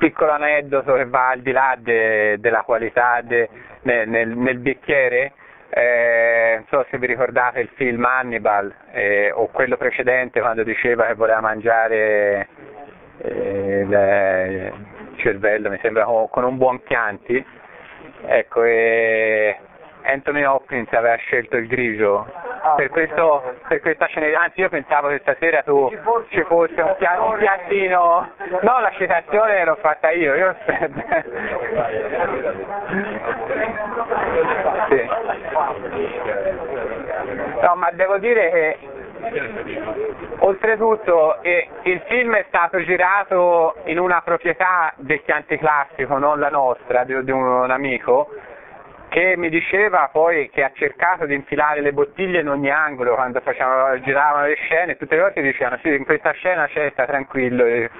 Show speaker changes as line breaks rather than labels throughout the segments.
piccolo aneddoto che va al di là de, della qualità de, nel, nel, nel, bicchiere, eh, non so se vi ricordate il film Hannibal eh, o quello precedente quando diceva che voleva mangiare eh, il cervello, mi sembra con, con un buon Chianti, ecco, Anthony Hopkins aveva scelto il grigio ah, per, questo, per questa scena, anzi io pensavo che stasera tu ci fosse un, pia- un piattino, no la citazione l'ho fatta io, io sì. No ma devo dire che Oltretutto eh, il film è stato girato in una proprietà del Chianti Classico, non la nostra, di, di un amico, che mi diceva poi che ha cercato di infilare le bottiglie in ogni angolo quando facevano, giravano le scene, tutte le volte dicevano sì, in questa scena c'è, sta tranquillo. E,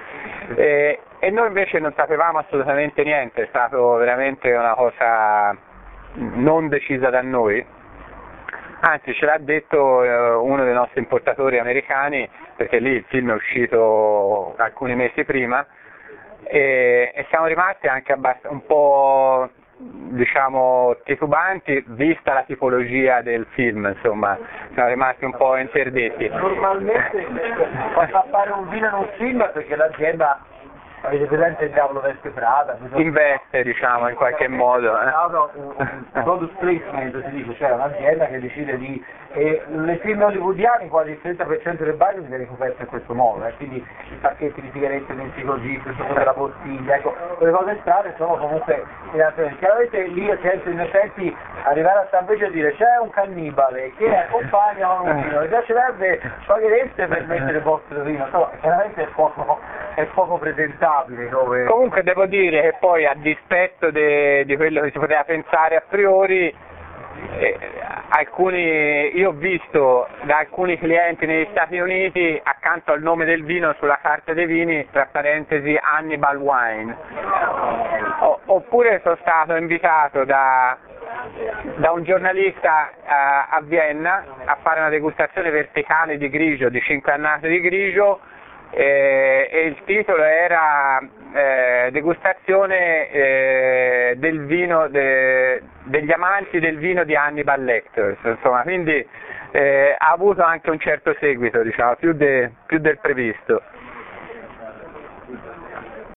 e, noi invece non sapevamo assolutamente niente, è stato veramente una cosa non decisa da noi. Anzi, ce l'ha detto eh, uno dei nostri importatori americani, perché lì il film è uscito alcuni mesi prima, e, e siamo rimasti anche un po' diciamo titubanti vista la tipologia del film insomma siamo rimasti un po' interdetti.
Normalmente fa fare un vino in un film perché l'azienda Avete presente il diavolo veste Prada?
Investe, diciamo, in qualche modo. Eh.
Un, un product placement si dice, cioè un'azienda che decide di... E nei film hollywoodiani quasi il 30% del budget viene coperto in questo modo, eh, quindi i pacchetti di sigarette messi così, sotto della bottiglia, ecco, quelle cose strane sono comunque. Chiaramente lì io sento in effetti arrivare a San Vecchio e dire c'è un cannibale che accompagna un vino, mi piacerebbe paghereste per mettere il vostro vino, insomma, chiaramente è poco, è poco presentato accettabile. Dove...
Comunque devo dire che poi a dispetto di quello che si poteva pensare a priori, eh, alcuni, io ho visto da alcuni clienti negli Stati Uniti accanto al nome del vino sulla carta dei vini, tra parentesi Hannibal Wine. O, oppure sono stato invitato da, da un giornalista a, a Vienna a fare una degustazione verticale di grigio, di 5 annate di grigio eh, e il titolo era eh, Degustazione eh, del vino de, degli amanti del vino di Hannibal Lecter, insomma, quindi eh, ha avuto anche un certo seguito, diciamo, più, de, più del previsto.